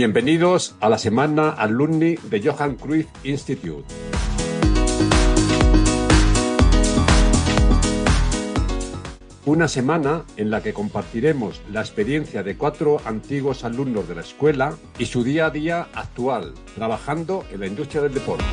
Bienvenidos a la semana alumni de Johan Cruyff Institute. Una semana en la que compartiremos la experiencia de cuatro antiguos alumnos de la escuela y su día a día actual, trabajando en la industria del deporte.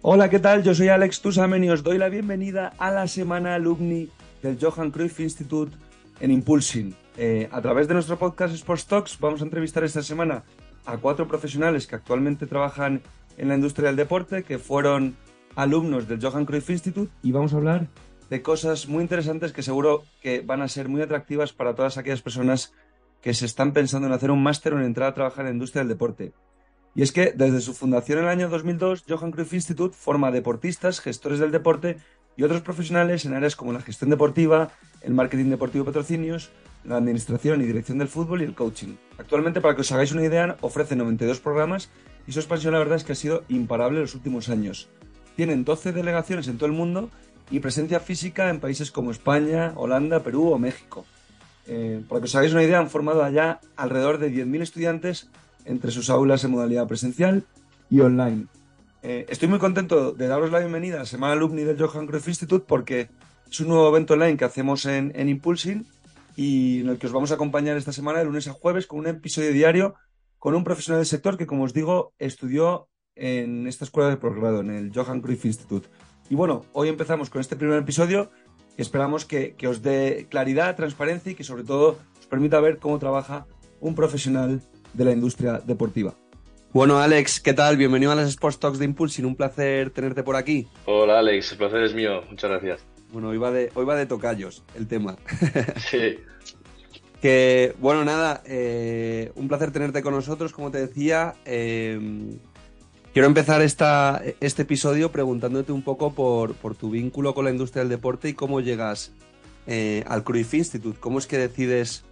Hola, ¿qué tal? Yo soy Alex Tusamen y os doy la bienvenida a la semana alumni del Johan Cruyff Institute en Impulsing. Eh, a través de nuestro podcast Sports Talks vamos a entrevistar esta semana a cuatro profesionales que actualmente trabajan en la industria del deporte, que fueron alumnos del Johan Cruyff Institute y vamos a hablar de cosas muy interesantes que seguro que van a ser muy atractivas para todas aquellas personas que se están pensando en hacer un máster o en entrar a trabajar en la industria del deporte. Y es que desde su fundación en el año 2002, Johan Cruyff Institute forma deportistas, gestores del deporte y otros profesionales en áreas como la gestión deportiva, el marketing deportivo patrocinios, la administración y dirección del fútbol y el coaching. Actualmente, para que os hagáis una idea, ofrece 92 programas y su expansión la verdad es que ha sido imparable en los últimos años. Tienen 12 delegaciones en todo el mundo y presencia física en países como España, Holanda, Perú o México. Eh, para que os hagáis una idea, han formado allá alrededor de 10.000 estudiantes entre sus aulas en modalidad presencial y online. Eh, estoy muy contento de daros la bienvenida a la Semana Alumni del Johan Cruyff Institute porque es un nuevo evento online que hacemos en, en Impulsing y en el que os vamos a acompañar esta semana de lunes a jueves con un episodio diario con un profesional del sector que, como os digo, estudió en esta escuela de posgrado, en el Johan Cruyff Institute. Y bueno, hoy empezamos con este primer episodio y esperamos que, que os dé claridad, transparencia y que sobre todo os permita ver cómo trabaja un profesional de la industria deportiva. Bueno, Alex, ¿qué tal? Bienvenido a las Sports Talks de Impulsing. Un placer tenerte por aquí. Hola, Alex. El placer es mío. Muchas gracias. Bueno, hoy va de, hoy va de tocayos el tema. Sí. que, bueno, nada, eh, un placer tenerte con nosotros, como te decía. Eh, quiero empezar esta, este episodio preguntándote un poco por, por, tu vínculo con la industria del deporte y cómo llegas eh, al Cruyff Institute. ¿Cómo es que decides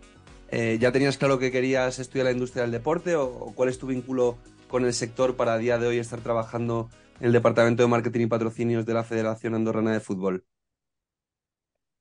eh, ¿Ya tenías claro que querías estudiar la industria del deporte o, o, cuál es tu vínculo con el sector para a día de hoy estar trabajando en el Departamento de Marketing y Patrocinios de la Federación Andorrana de Fútbol?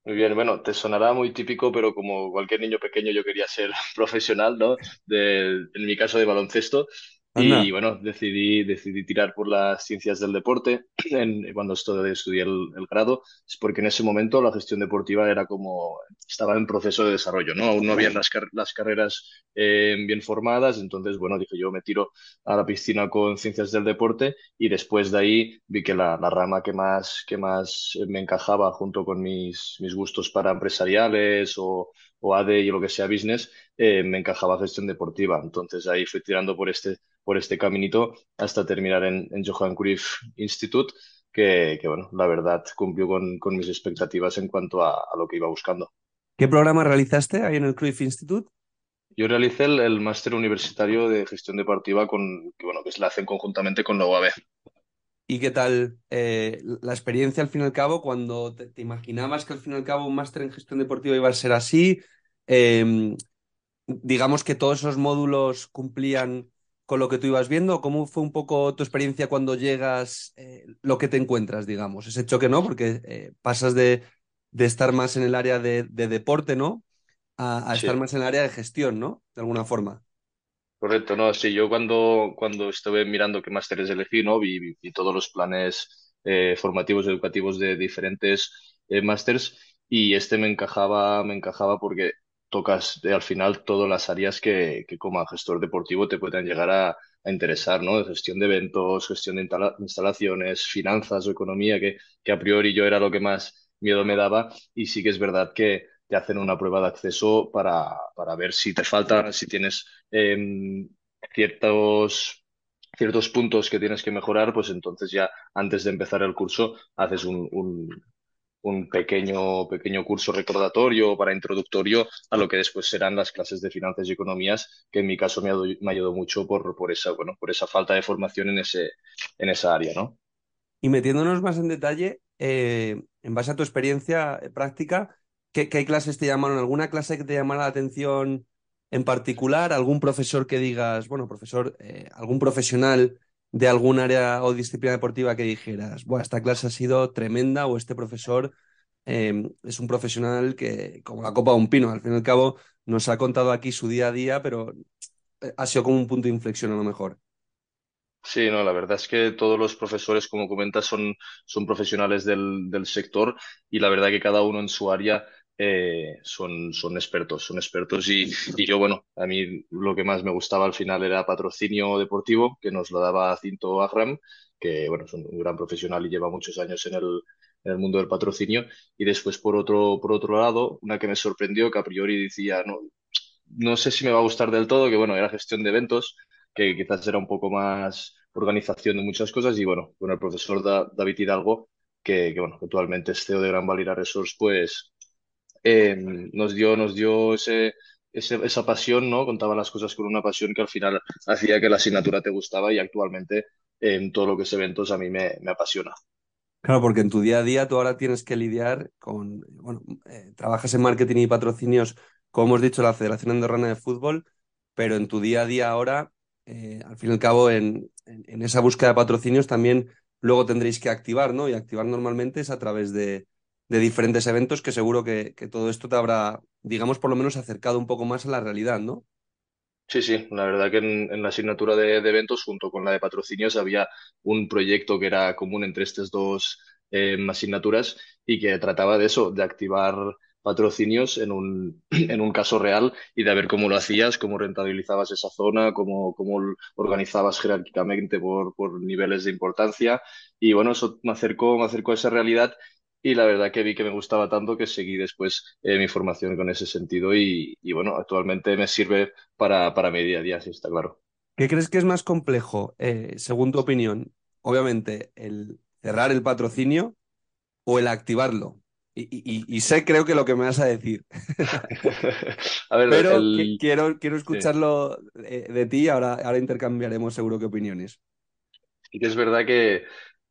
Muy bien, bueno, te sonará muy típico, pero como cualquier niño pequeño yo quería ser profesional, ¿no? De, en mi caso de baloncesto. Anda. Y bueno, decidí, decidí tirar por las ciencias del deporte en, cuando estudié, estudié el, el, grado, es porque en ese momento la gestión deportiva era como, estaba en proceso de desarrollo, ¿no? Aún no habían las, car las carreras eh, bien formadas, entonces, bueno, dije yo me tiro a la piscina con ciencias del deporte y después de ahí vi que la, la rama que más, que más me encajaba junto con mis, mis gustos para empresariales o, o AD y lo que sea business, eh, me encajaba gestión deportiva. Entonces ahí fui tirando por este, por este caminito hasta terminar en, en Johan Cruyff Institute, que, que, bueno, la verdad cumplió con, con mis expectativas en cuanto a, a, lo que iba buscando. ¿Qué programa realizaste ahí en el Cruyff Institute? Yo realicé el, el máster universitario de gestión deportiva con, que bueno, que se la hacen conjuntamente con la UAB. ¿Y qué tal eh, la experiencia al fin y al cabo cuando te, te, imaginabas que al fin y al cabo un máster en gestión deportiva iba a ser así? Eh, digamos que todos esos módulos cumplían con lo que tú ibas viendo? ¿Cómo fue un poco tu experiencia cuando llegas, eh, lo que te encuentras, digamos? Ese choque, ¿no? Porque eh, pasas de, de, estar más en el área de, de deporte, ¿no? A, a Sí. estar más en el área de gestión, ¿no? De alguna forma. Correcto, no, sí, yo cuando, cuando estuve mirando qué másteres elegí, ¿no? Vi, todos los planes eh, formativos educativos de diferentes eh, másters y este me encajaba, me encajaba porque tocas de, al final todas las áreas que, que como gestor deportivo te puedan llegar a, a interesar, ¿no? Gestión de eventos, gestión de instala- instalaciones, finanzas o economía, que, que a priori yo era lo que más miedo me daba y sí que es verdad que te hacen una prueba de acceso para, para ver si te falta, si tienes em, ciertos, ciertos puntos que tienes que mejorar, pues entonces ya antes de empezar el curso haces un, un, pequeño, pequeño curso recordatorio para introductorio a lo que después serán las clases de finanzas y economías, que en mi caso me me ayudado mucho por, por esa, bueno, por esa falta de formación en ese, en esa área, ¿no? Y metiéndonos más en detalle, eh, en base a tu experiencia eh, práctica, ¿qué, ¿qué, clases te llamaron? ¿Alguna clase que te llamara la atención en particular? ¿Algún profesor que digas, bueno, profesor, eh, algún profesional de algún área o disciplina deportiva que dijeras, bueno, esta clase ha sido tremenda o este profesor em, es un profesional que, como la copa de un pino, al fin y al cabo, nos ha contado aquí su día a día, pero eh, ha sido como un punto de inflexión a lo mejor. Sí, no, la verdad es que todos los profesores, como comentas, son, son profesionales del, del sector y la verdad que cada uno en su área eh, son, son expertos, son expertos. Y, y yo, bueno, a mí lo que más me gustaba al final era patrocinio deportivo, que nos lo daba Cinto Agram, que, bueno, es un, un gran profesional y lleva muchos años en el, en el mundo del patrocinio. Y después, por otro, por otro lado, una que me sorprendió, que a priori decía, no, no sé si me va a gustar del todo, que bueno, era gestión de eventos, que quizás era un poco más organización de muchas cosas. Y bueno, con el profesor Da- David Hidalgo, que, que, bueno, actualmente es CEO de Gran Valira Resource, pues eh, nos dio, nos dio ese, esa pasión, ¿no? Contaba las cosas con una pasión que al final hacía que la asignatura te gustaba y actualmente en todo lo que es eventos a mí me, me apasiona. Claro, porque en tu día a día tú ahora tienes que lidiar con, bueno, eh, trabajas en marketing y patrocinios, como hemos dicho, la Federación Andorrana de Fútbol, pero en tu día a día ahora, eh, al fin y al cabo, en, en- en esa búsqueda de patrocinios también luego tendréis que activar, ¿no? Y activar normalmente es a través de, de diferentes eventos que seguro que, que todo esto te habrá, digamos, por lo menos acercado un poco más a la realidad, ¿no? Sí, sí, la verdad que en, en la asignatura de, eventos, junto con la de patrocinios, había un proyecto que era común entre estas dos eh, asignaturas y que trataba de eso, de activar patrocinios en un, en un caso real y de ver cómo lo hacías, cómo rentabilizabas esa zona, cómo, cómo organizabas jerárquicamente por, por niveles de importancia. Y bueno, eso me acercó, me acercó a esa realidad y la verdad que vi que me gustaba tanto que seguí después eh, mi formación con ese sentido y, y bueno, actualmente me sirve para, para mi día a día, sí, está claro. ¿Qué crees que es más complejo, eh, según tu opinión? Obviamente, el cerrar el patrocinio o el activarlo. Y, y- y- sé, creo que lo que me vas a decir, A ver, pero el... quiero, quiero Sí. escucharlo eh, de ti, ahora, ahora intercambiaremos seguro que opiniones. Y que es verdad que,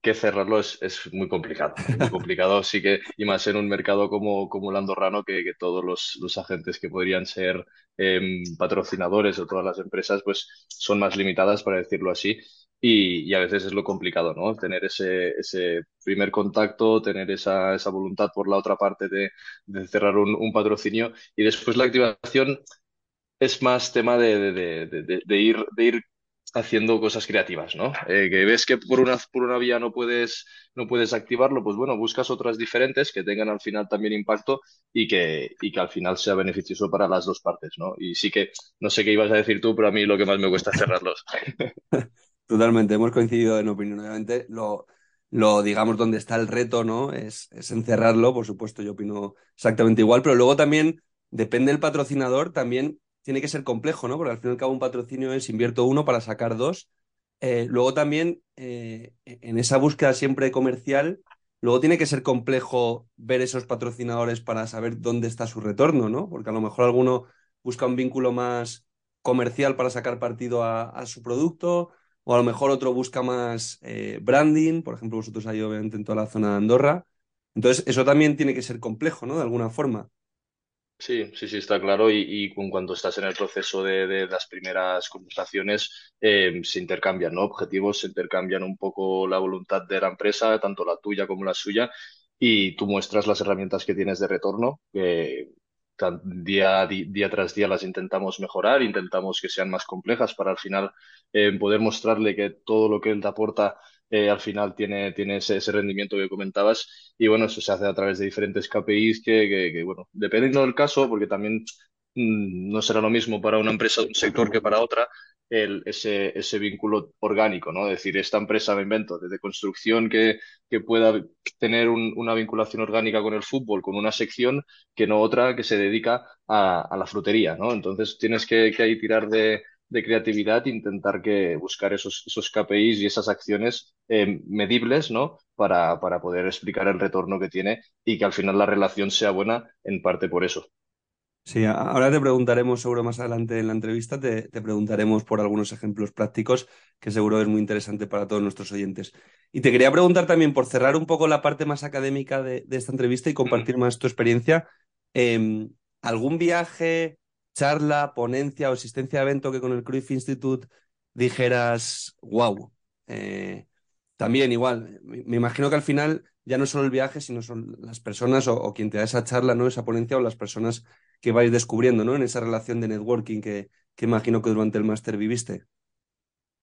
que cerrarlo es, es muy complicado, muy complicado, sí que, y más en un mercado como, como el andorrano, que, todos los, los agentes que podrían ser em, patrocinadores o todas las empresas, pues son más limitadas, para decirlo así, y, y a veces es lo complicado, ¿no? Tener ese, ese primer contacto, tener esa, esa voluntad por la otra parte de, cerrar un, patrocinio, y después la activación es más tema de, de ir haciendo cosas creativas, ¿no? Eh, que ves que por una, por una vía no puedes, no puedes activarlo, pues bueno, buscas otras diferentes que tengan al final también impacto y que, y que al final sea beneficioso para las dos partes, ¿no? Y sí que, no sé qué ibas a decir tú, pero a mí lo que más me cuesta es cerrarlos. Totalmente, hemos coincidido en opinión. Obviamente, lo, lo digamos, donde está el reto, ¿no? Es, es encerrarlo, por supuesto, yo opino exactamente igual, pero luego también, depende del patrocinador, también tiene que ser complejo, ¿no? Porque al fin y al cabo un patrocinio es invierto uno para sacar dos. Eh, luego también, eh, en esa búsqueda siempre comercial, luego tiene que ser complejo ver esos patrocinadores para saber dónde está su retorno, ¿no? Porque a lo mejor alguno busca un vínculo más comercial para sacar partido a, su producto o a lo mejor otro busca más eh, branding, por ejemplo, vosotros ahí obviamente en toda la zona de Andorra. Entonces, eso también tiene que ser complejo, ¿no? De alguna forma. Sí, sí, sí, está claro. Y, cuando estás en el proceso de, las primeras conversaciones, eh, se intercambian, ¿no? Objetivos, se intercambian un poco la voluntad de la empresa, tanto la tuya como la suya, y tú muestras las herramientas que tienes de retorno, que día, día tras día las intentamos mejorar, intentamos que sean más complejas para al final eh, poder mostrarle que todo lo que él te aporta eh, al final tiene, tiene ese, ese rendimiento que comentabas y bueno, eso se hace a través de diferentes KPIs que, que, bueno, dependiendo del caso, porque también mm, no será lo mismo para una empresa de un sector que para otra, el, ese, ese vínculo orgánico, ¿no? Es decir, esta empresa, me invento, desde construcción que, que pueda tener un- una vinculación orgánica con el fútbol, con una sección, que no otra que se dedica a, a la frutería, ¿no? Entonces tienes que, que ahí tirar de, de creatividad, intentar que buscar esos, esos KPIs y esas acciones eh, medibles, ¿no? Para, para poder explicar el retorno que tiene y que al final la relación sea buena en parte por eso. Sí, ahora te preguntaremos, seguro más adelante en la entrevista, te, te preguntaremos por algunos ejemplos prácticos que seguro es muy interesante para todos nuestros oyentes. Y te quería preguntar también, por cerrar un poco la parte más académica de, de esta entrevista y compartir más tu experiencia, em, ¿algún viaje, charla, ponencia o asistencia a evento que con el Cruyff Institute dijeras, wow? también igual, me, imagino que al final ya no solo el viaje, sino son las personas o, quien te da esa charla, ¿no? Esa ponencia o las personas que vais descubriendo, ¿no? En esa relación de networking que, que imagino que durante el máster viviste.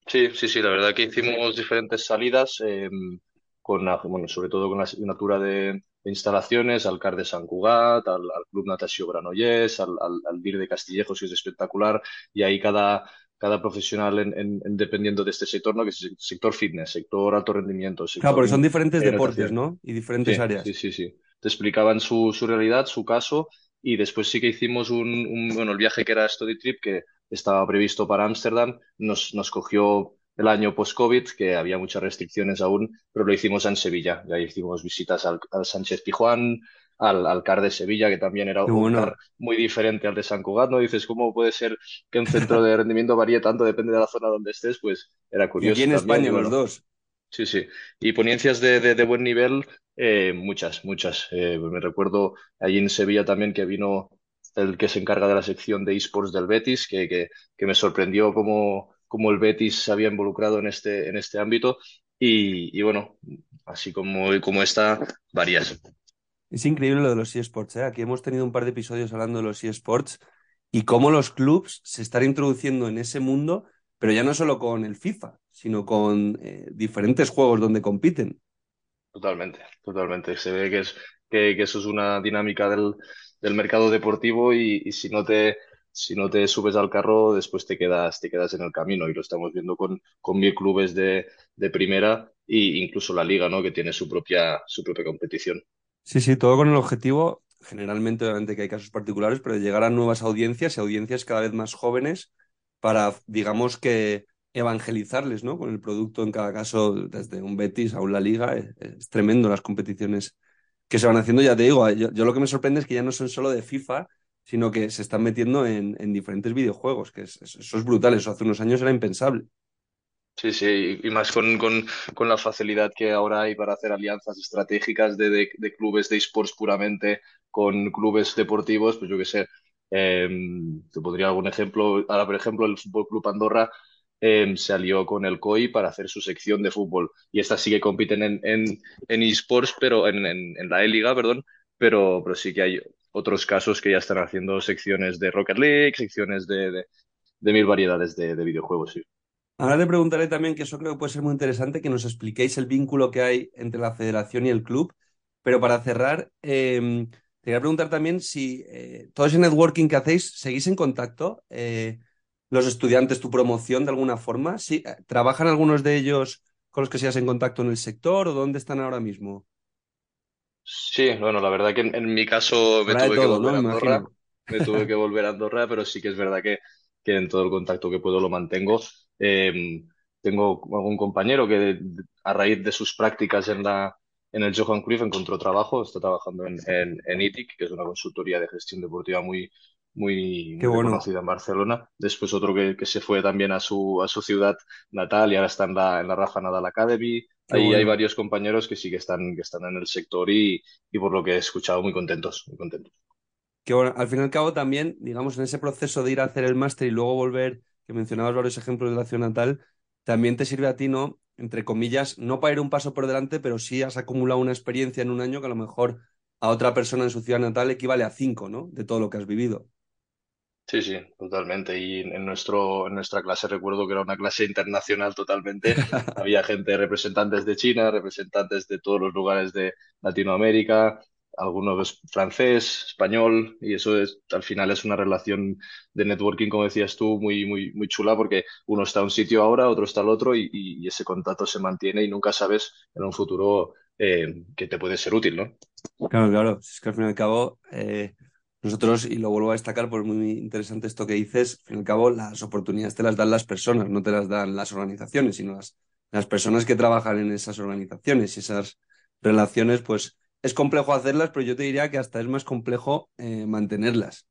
Sí, sí, sí, la verdad que hicimos diferentes salidas, em, con, bueno, sobre todo con la asignatura de, instalaciones, al CAR de San Cugat, al, Club Natasio Granollers, al, al, al DIR de Castillejos, que es espectacular, y ahí cada, cada profesional en, dependiendo de este sector, ¿no? Que es sector fitness, sector alto rendimiento. Sector claro, porque son diferentes deportes, ¿no? Y diferentes áreas. Sí, sí, sí. Te explicaban su, su realidad, su caso, y después sí que hicimos un, un, bueno, el viaje que era Study Trip, que estaba previsto para Ámsterdam, nos, nos cogió el año post-COVID, que había muchas restricciones aún, pero lo hicimos en Sevilla. Y ahí hicimos visitas al, Sánchez Pijuán, al, al, CAR de Sevilla, que también era un CAR muy diferente al de San Cugat, ¿no? Dices, ¿cómo puede ser que un centro de rendimiento varíe tanto? Depende de la zona donde estés, pues era curioso. Y en España los dos. Sí, sí. Y ponencias de, de, buen nivel, eh, muchas, muchas. Eh, me recuerdo allí en Sevilla también que vino el que se encarga de la sección de esports del Betis, que, que, que me sorprendió cómo cómo el Betis se había involucrado en este, en este ámbito y, bueno, así como, como está, varias. Es increíble lo de los eSports. ¿eh? Aquí hemos tenido un par de episodios hablando de los eSports y cómo los clubs se están introduciendo en ese mundo, pero ya no solo con el FIFA, sino con eh, diferentes juegos donde compiten. Totalmente, totalmente. Se ve que, es, que, eso es una dinámica del, del mercado deportivo y, y si no te si no te subes al carro, después te quedas, te quedas en el camino. Y lo estamos viendo con, con mil clubes de, de primera e incluso la liga, ¿no? Que tiene su propia, su propia competición. Sí, sí, todo con el objetivo, generalmente, obviamente que hay casos particulares, pero de llegar a nuevas audiencias y audiencias cada vez más jóvenes para, digamos que, evangelizarles, ¿no? Con el producto en cada caso, desde un Betis a un La Liga, es, tremendo las competiciones que se van haciendo. Ya te digo, yo, lo que me sorprende es que ya no son solo de FIFA, sino que se están metiendo en, en diferentes videojuegos, que eso es brutal, eso hace unos años era impensable. Sí, sí, y más con, con, con, la facilidad que ahora hay para hacer alianzas estratégicas de, de, clubes de esports puramente con clubes deportivos, pues yo qué sé, eh, te podría algún ejemplo, ahora por ejemplo el Fútbol Club Andorra eh, se alió con el COI para hacer su sección de fútbol y esta sí que compiten en, en, en esports, pero en, en, en la E-Liga, perdón, pero, pero sí que hay otros casos que ya están haciendo secciones de Rocket League, secciones de, de, mil variedades de, videojuegos, sí. Ahora te preguntaré también, que eso creo que puede ser muy interesante, que nos expliquéis el vínculo que hay entre la federación y el club. Pero para cerrar, eh, te quería preguntar también si eh, todo ese networking que hacéis, ¿seguís en contacto? Eh, los estudiantes, tu promoción de alguna forma. ¿Sí? ¿Trabajan algunos de ellos con los que seas en contacto en el sector o dónde están ahora mismo? Sí, bueno, la verdad que en, mi caso me tuve que volver a Andorra, me tuve que volver a Andorra, pero sí que es verdad que, que en todo el contacto que puedo lo mantengo. Em, tengo algún compañero que a raíz de sus prácticas en la en el Johan Cruyff encontró trabajo, está trabajando en, en, en ITIC, que es una consultoría de gestión deportiva muy, muy, conocida en Barcelona. Después otro que, que, se fue también a su, a su ciudad natal y ahora está en la, en la Rafa Nadal Academy. Ahí hay varios compañeros que sí que están, que están en el sector y, y por lo que he escuchado muy contentos, muy contentos. Que bueno, al fin y al cabo también, digamos, en ese proceso de ir a hacer el máster y luego volver, que mencionabas varios ejemplos de la ciudad natal, también te sirve a ti, ¿no? Entre comillas, no para ir un paso por delante, pero sí has acumulado una experiencia en un año que a lo mejor a otra persona en su ciudad natal equivale a cinco, ¿no? De todo lo que has vivido. Sí, sí, totalmente. Y en nuestro, en nuestra clase recuerdo que era una clase internacional totalmente. Había gente, representantes de China, representantes de todos los lugares de Latinoamérica, algunos francés, español, y eso es, al final es una relación de networking, como decías tú, muy, muy, muy chula, porque uno está a un sitio ahora, otro está al otro, y, y, ese contacto se mantiene y nunca sabes en un futuro eh, que te puede ser útil, ¿no? Claro, claro. Es que al fin y al cabo, eh, nosotros, y lo vuelvo a destacar, por muy interesante esto que dices, al fin y al cabo, las oportunidades te las dan las personas, no te las dan las organizaciones, sino las, las personas que trabajan en esas organizaciones y esas relaciones, pues es complejo hacerlas, pero yo te diría que hasta es más complejo eh, mantenerlas.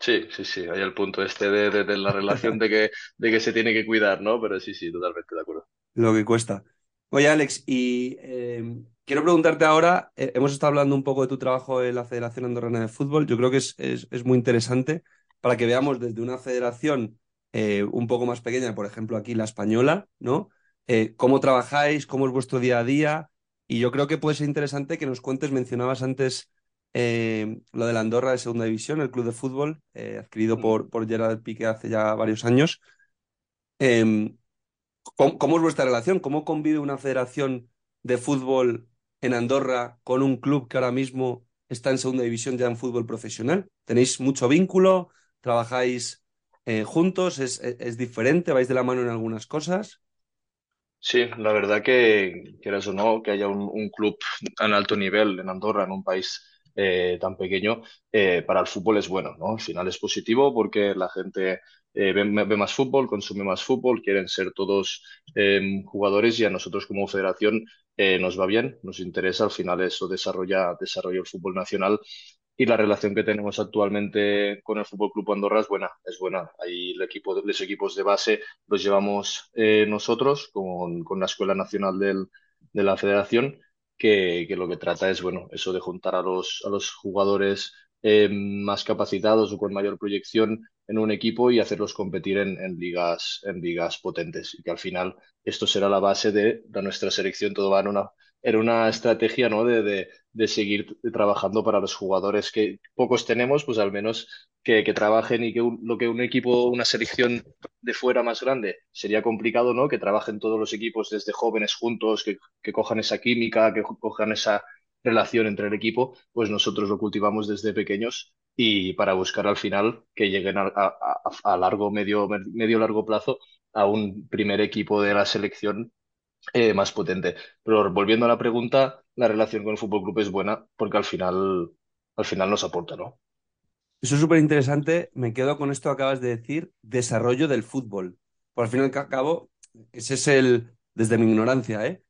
Sí, sí, sí, hay el punto este de, de, la relación de que, de que se tiene que cuidar, ¿no? Pero sí, sí, totalmente de acuerdo. Lo que cuesta. Oye, Alex, y eh, Quiero preguntarte ahora, eh, hemos estado hablando un poco de tu trabajo en la Federación Andorrana de Fútbol, yo creo que es, es, muy interesante para que veamos desde una federación eh, un poco más pequeña, por ejemplo aquí la española, ¿no? Eh, cómo trabajáis, cómo es vuestro día a día Y yo creo que puede ser interesante que nos cuentes, mencionabas antes lo de la Andorra de Segunda División, el club de fútbol, adquirido Mm. por, por Gerard Piqué hace ya varios años. Em, ¿cómo, cómo es vuestra relación? ¿Cómo convive una federación de fútbol en Andorra con un club que ahora mismo está en Segunda División ya en fútbol profesional? ¿Tenéis mucho vínculo? ¿Trabajáis eh, juntos? ¿Es, es- diferente? ¿Vais de la mano en algunas cosas? Sí, la verdad que, quieras o no, que haya un, club tan alto nivel en Andorra, en un país eh, tan pequeño, eh, para el fútbol es bueno, ¿no? Al final es positivo porque la gente eh, ve, más fútbol, consume más fútbol, quieren ser todos eh, jugadores y a nosotros como federación eh, nos va bien, nos interesa, al final eso desarrolla, desarrolla el fútbol nacional y la relación que tenemos actualmente con el Fútbol Club Andorra es buena, es buena. Ahí el equipo, los equipos de base los llevamos eh, nosotros con, con la Escuela Nacional del- de la Federación, que, que lo que trata es, bueno, eso de juntar a los, a los jugadores eh, más capacitados o con mayor proyección en un equipo y hacerlos competir en, en ligas, en ligas potentes. Y que al final esto será la base de, de nuestra selección. Todo va en una, era una estrategia, ¿no? de, de de seguir trabajando para los jugadores que pocos tenemos, pues al menos que, que trabajen y que un- lo que un equipo, una selección de fuera más grande sería complicado, ¿no? Que trabajen todos los equipos desde jóvenes juntos, que, que cojan esa química, que co- cojan esa relación entre el equipo, pues nosotros lo cultivamos desde pequeños y para buscar al final que lleguen a, a- largo, medio, medio largo plazo a un primer equipo de la selección eh, más potente. Pero volviendo a la pregunta, la relación con el Fútbol Club es buena porque al final, al final nos aporta, ¿no? Eso es súper interesante. Me quedo con esto que acabas de decir, desarrollo del fútbol. Por al fin y al cabo, ese es el, desde mi ignorancia, ¿eh?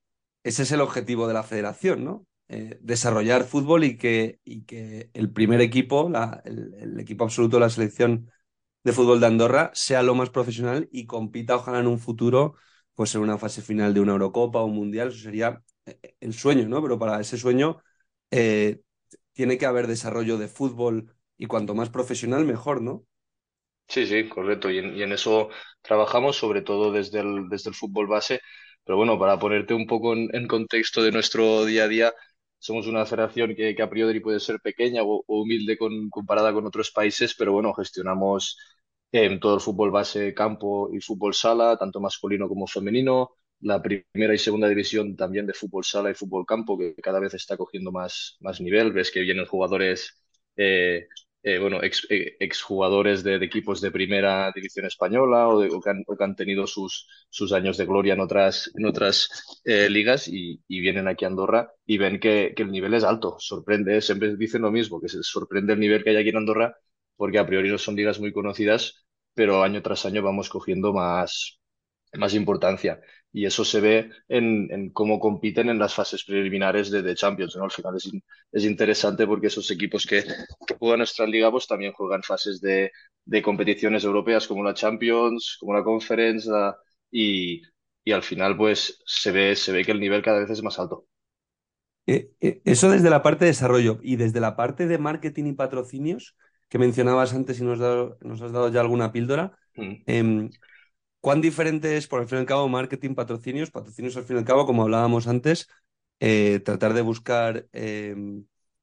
Ese es el objetivo de la federación, ¿no? Eh, desarrollar fútbol y que, y que el primer equipo, el, equipo absoluto de la selección de fútbol de Andorra, sea lo más profesional y compita, ojalá en un futuro, pues en una fase final de una Eurocopa o un Mundial. Eso sería eh, el sueño, ¿no? Pero para ese sueño eh, tiene que haber desarrollo de fútbol y cuanto más profesional, mejor, ¿no? Sí, sí, correcto. Y en, eso trabajamos, sobre todo desde el, desde el fútbol base. Pero bueno, para ponerte un poco en contexto de nuestro día a día, somos una federación que, a priori puede ser pequeña o, o humilde con, comparada con otros países, pero bueno, gestionamos eh, todo el fútbol base, campo y fútbol sala, tanto masculino como femenino. La primera y segunda división también de fútbol sala y fútbol campo, que cada vez está cogiendo más, más nivel. Ves que vienen jugadores. eh, eh, bueno, ex, eh, exjugadores de, equipos de primera división española o, que han, tenido sus, años de gloria en otras, eh, ligas y, vienen aquí a Andorra y ven que, que el nivel es alto. Sorprende, siempre dicen lo mismo, que se sorprende el nivel que hay aquí en Andorra porque a priori no son ligas muy conocidas, pero año tras año vamos cogiendo más, más importancia. Y eso se ve en, en cómo compiten en las fases preliminares de, de Champions, ¿no? Al final es, es interesante porque esos equipos que, que juegan nuestra liga pues también juegan fases de, de competiciones europeas como la Champions, como la Conference, la- y, y al final pues se ve, se ve que el nivel cada vez es más alto. Eh, eh, eso desde la parte de desarrollo y desde la parte de marketing y patrocinios que mencionabas antes y nos, has dado- nos has dado ya alguna píldora. Mm. em, ¿Cuán diferente es, por al fin y al cabo, marketing, patrocinios? Patrocinios, al fin y al cabo, como hablábamos antes, eh, tratar de buscar, eh,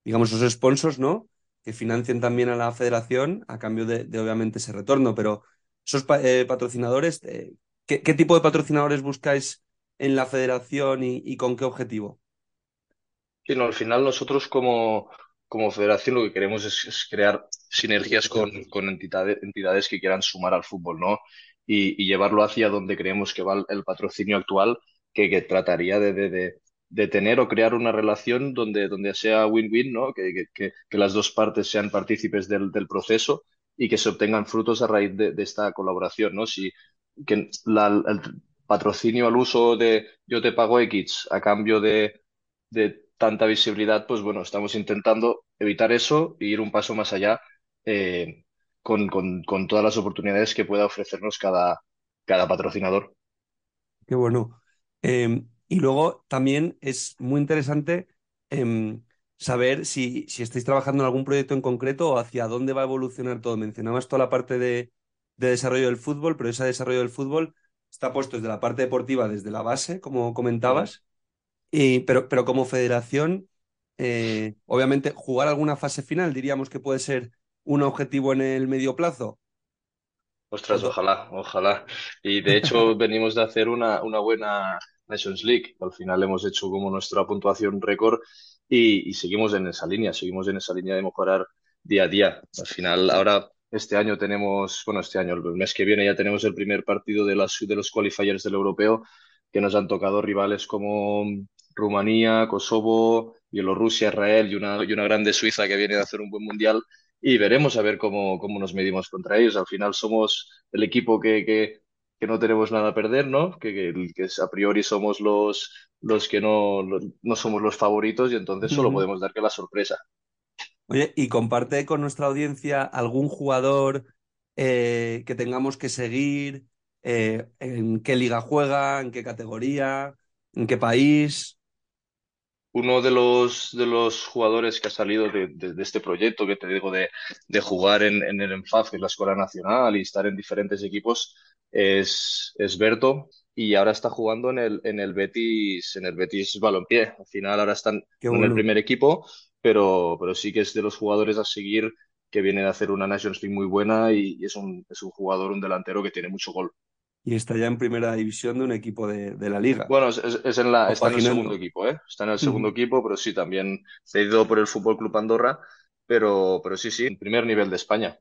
digamos, esos sponsors, ¿no? Que financien también a la federación a cambio de, de, obviamente, ese retorno. Pero esos pa- eh, patrocinadores, eh, ¿qué, qué tipo de patrocinadores buscáis en la federación y, y con qué objetivo? Sí, no, al final nosotros como, como federación lo que queremos es, es crear sinergias con, con entidades, entidades que quieran sumar al fútbol, ¿no? Y, y llevarlo hacia donde creemos que va el, patrocinio actual, que, que trataría de, de, de, de tener o crear una relación donde, donde sea win-win, ¿no? Que, que, que, las dos partes sean partícipes del, del proceso y que se obtengan frutos a raíz de, de esta colaboración, ¿no? Si que la, el patrocinio al uso de yo te pago X a cambio de de tanta visibilidad, pues bueno, estamos intentando evitar eso e ir un paso más allá eh, con, con- con todas las oportunidades que pueda ofrecernos cada, cada patrocinador. Qué bueno. Em, y luego también es muy interesante em, saber si, si estáis trabajando en algún proyecto en concreto o hacia dónde va a evolucionar todo. Mencionabas toda la parte de, de desarrollo del fútbol, pero ese desarrollo del fútbol está puesto desde la parte deportiva, desde la base, como comentabas, Y, pero, pero como federación, eh, obviamente, jugar alguna fase final, diríamos que puede ser un objetivo en el medio plazo. Ostras, ojalá, ojalá. Y de hecho venimos de hacer una, una buena Nations League. Al final hemos hecho como nuestra puntuación récord y, y seguimos en esa línea, seguimos en esa línea de mejorar día a día. Al final, ahora este año tenemos, bueno, este año, el mes que viene ya tenemos el primer partido de, las, de los qualifiers del europeo que nos han tocado rivales como Rumanía, Kosovo, Bielorrusia, Israel y una, y una grande Suiza que viene de hacer un buen mundial y veremos a ver cómo, cómo nos medimos contra ellos. Al final somos el equipo que, que, que no tenemos nada a perder, ¿no? Que, que, que a priori somos los, los que no, no somos los favoritos y entonces solo podemos dar que la sorpresa. Oye, y comparte con nuestra audiencia algún jugador eh, que tengamos que seguir, eh, en qué liga juega, en qué categoría, en qué país. Uno de los, de los jugadores que ha salido de, de, de este proyecto, que te digo, de, de jugar en, en el ENFAF, que es la Escuela Nacional, y estar en diferentes equipos, es, es Berto. Y ahora está jugando en el, en el Betis, en el Betis Balompié. Al final ahora están en el primer equipo, pero, pero sí que es de los jugadores a seguir que viene de hacer una Nations League muy buena y, y es un, es un jugador, un delantero que tiene mucho gol. Y está ya en primera división de un equipo de, de la liga. Bueno, es, es- en la, está en el segundo equipo, ¿eh? Está en el segundo equipo, pero sí, también cedido por el Fútbol Club Andorra, pero, pero sí, sí, en primer nivel de España.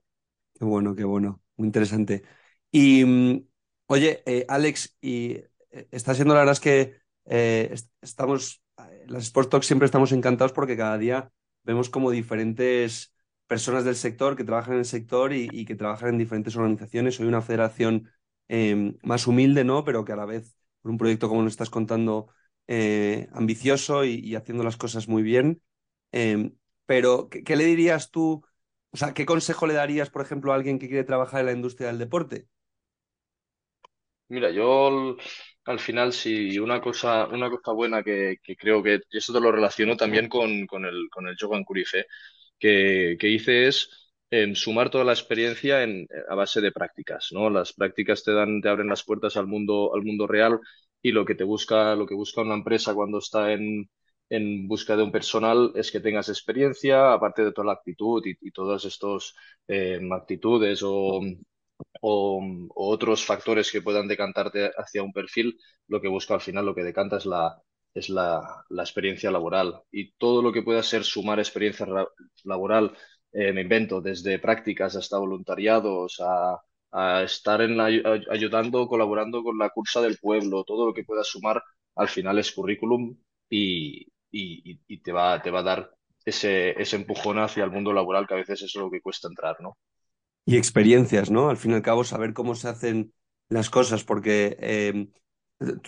Qué bueno, qué bueno, muy interesante. Y mm, oye, eh, Alex, y eh, está siendo la verdad es que eh, est- estamos, las Sport Talks siempre estamos encantados porque cada día vemos como diferentes personas del sector que trabajan en el sector y, y que trabajan en diferentes organizaciones. Soy una federación eh, más humilde, ¿no? Pero que a la vez, por un proyecto como nos estás contando, eh, ambicioso y, haciendo las cosas muy bien. Eh, pero, ¿qué, le dirías tú? O sea, ¿qué consejo le darías, por ejemplo, a alguien que quiere trabajar en la industria del deporte? Mira, yo al al final sí, una cosa, una cosa buena que, creo que y eso te lo relaciono también con, con el, con el ¿eh? que, que hice es em, sumar toda la experiencia en, a base de prácticas, ¿no? Las prácticas te dan, te abren las puertas al mundo, al mundo real y lo que te busca, lo que busca una empresa cuando está en, en busca de un personal es que tengas experiencia, aparte de toda la actitud y, todas estas actitudes o o, otros factores que puedan decantarte hacia un perfil, lo que busca al final, lo que decanta es la, es la, la experiencia laboral. Y todo lo que pueda ser sumar experiencia ra- laboral, eh, me invento, desde prácticas hasta voluntariados, a, estar ayudando, colaborando con la cursa del pueblo, todo lo que pueda sumar, al final es currículum y, te va, te va a dar ese, ese empujón hacia el mundo laboral que a veces es lo que cuesta entrar, ¿no? Y experiencias, ¿no? Al fin y al cabo, saber cómo se hacen las cosas, porque eh,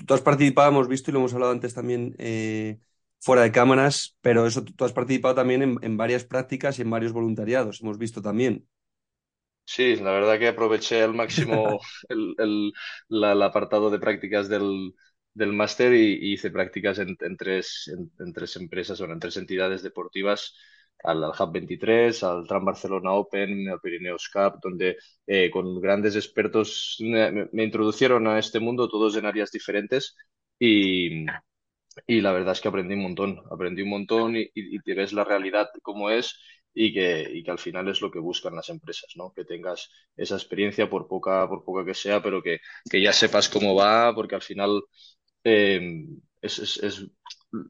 tú has participado, hemos visto y lo hemos hablado antes también eh, fuera de cámaras, pero eso tú, has participado también en, en varias prácticas y en varios voluntariados, hemos visto también. Sí, la verdad que aproveché al máximo el, el- la- el apartado de prácticas del, del máster y, y hice prácticas en, en tres, en, en tres empresas, bueno, en tres entidades deportivas, al, al Hub 23, al Tram Barcelona Open, al Pirineos Cup, donde eh, con grandes expertos me- me introducieron a este mundo, todos en áreas diferentes, y, y la verdad es que aprendí un montón, aprendí un montón y, y, ves la realidad como es y que, y que al final es lo que buscan las empresas, ¿no? Que tengas esa experiencia por poca, por poca que sea, pero que, que ya sepas cómo va, porque al final eh, es, es, es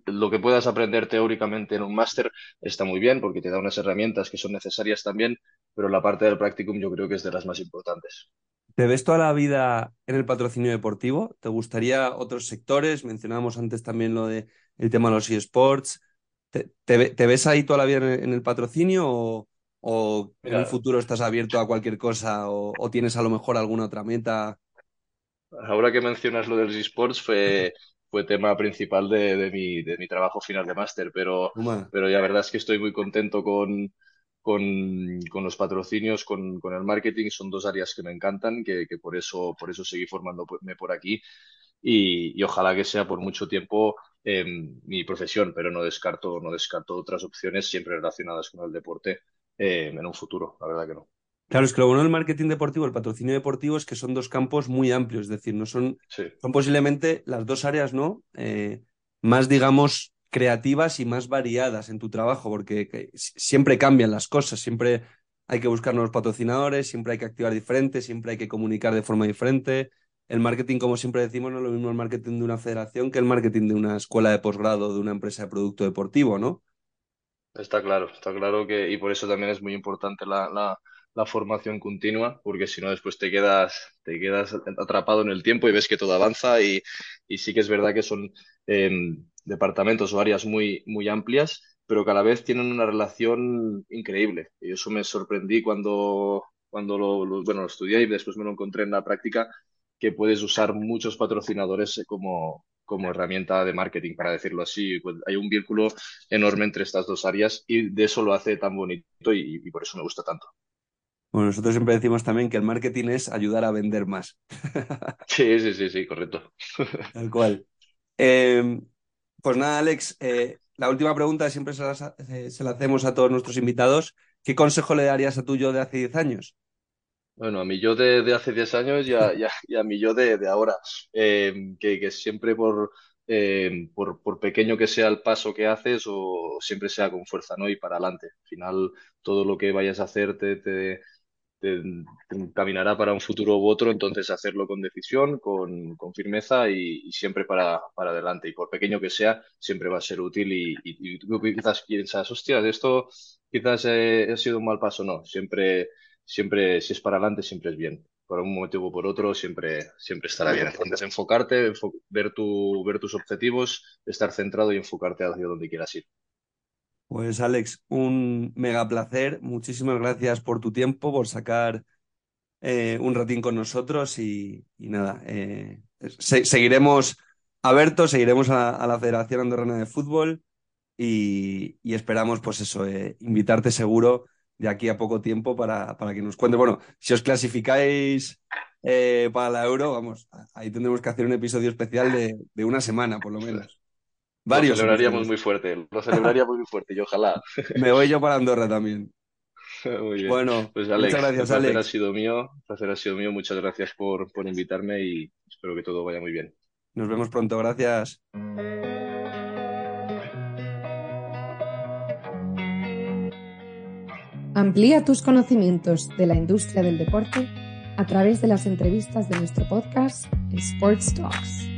lo que puedas aprender teóricamente en un máster está muy bien porque te da unas herramientas que son necesarias también, pero la parte del practicum yo creo que es de las más importantes. ¿Te ves toda la vida en el patrocinio deportivo? ¿Te gustaría otros sectores? Mencionábamos antes también lo de el tema de los eSports. ¿Te, te ve- te ves ahí toda la vida en el, en el patrocinio o, o en Mira, futuro estás abierto a cualquier cosa o, o tienes a lo mejor alguna otra meta? Ahora que mencionas lo de los esports, fue, fue tema principal de, de mi, de mi trabajo final de máster, pero, pero la verdad es que estoy muy contento con, con, con los patrocinios, con, con el marketing. Son dos áreas que me encantan, que, que por eso, por eso seguí formándome por aquí y, y ojalá que sea por mucho tiempo eh, mi profesión, pero no descarto, no descarto otras opciones siempre relacionadas con el deporte eh, en un futuro, la verdad que no. Claro, es que lo bueno del marketing deportivo, el patrocinio deportivo, es que son dos campos muy amplios, es decir, no son, Sí. son posiblemente las dos áreas, ¿no? Eh, más, digamos, creativas y más variadas en tu trabajo, porque siempre cambian las cosas, siempre hay que buscar nuevos patrocinadores, siempre hay que activar diferente, siempre hay que comunicar de forma diferente. El marketing, como siempre decimos, no es lo mismo el marketing de una federación que el marketing de una escuela de posgrado, de una empresa de producto deportivo, ¿no? Está claro, está claro que, y por eso también es muy importante la, la, la formación continua, porque si no después te quedas, te quedas atrapado en el tiempo y ves que todo avanza y, y sí que es verdad que son em, departamentos o áreas muy, muy amplias, pero que a la vez tienen una relación increíble. Y eso me sorprendí cuando, cuando lo, bueno, lo estudié y después me lo encontré en la práctica, que puedes usar muchos patrocinadores como, como herramienta de marketing, para decirlo así. Pues hay un vínculo enorme entre estas dos áreas y de eso lo hace tan bonito y, y por eso me gusta tanto. Bueno, nosotros siempre decimos también que el marketing es ayudar a vender más. Sí, sí, sí, sí, correcto. Tal cual. Eh, pues nada, Alex, eh, la última pregunta siempre se la, eh, se la, hacemos a todos nuestros invitados. ¿Qué consejo le darías a tu yo de hace 10 años? Bueno, a mi yo de, hace 10 años y a, y mi yo de, ahora, eh, que, siempre por, eh, por, pequeño que sea el paso que haces o siempre sea con fuerza, ¿no? Y para adelante. Al final, todo lo que vayas a hacer te, te, te caminará para un futuro u otro, entonces hacerlo con decisión, con, con firmeza y, y, siempre para, para adelante. Y por pequeño que sea, siempre va a ser útil y, y, y tú quizás piensas, hostia, de esto quizás eh, ha sido un mal paso. No, siempre, siempre, si es para adelante, siempre es bien. Por un motivo o por otro, siempre, siempre estará bien. Entonces, enfocarte, enfo ver, tu, ver tus objetivos, estar centrado y enfocarte hacia donde quieras ir. Pues Alex, un mega placer. Muchísimas gracias por tu tiempo, por sacar eh, un ratín con nosotros y, nada, eh, se seguiremos a seguiremos a, la Federación Andorrana de Fútbol y, esperamos, pues eso, eh, invitarte seguro de aquí a poco tiempo para, para que nos cuente. Bueno, si os clasificáis eh, para la Euro, vamos, ahí tendremos que hacer un episodio especial de una semana, por lo menos. Varios. Lo celebraríamos muy fuerte, lo celebraríamos muy fuerte y ojalá. Me voy yo para Andorra también. Muy bien. Bueno, pues Alex, muchas gracias, el placer Alex. ha sido mío, el placer ha sido mío. Muchas gracias por, por invitarme y espero que todo vaya muy bien. Nos vemos pronto, gracias. Amplía tus conocimientos de la industria del deporte a través de las entrevistas de nuestro podcast Sports Talks.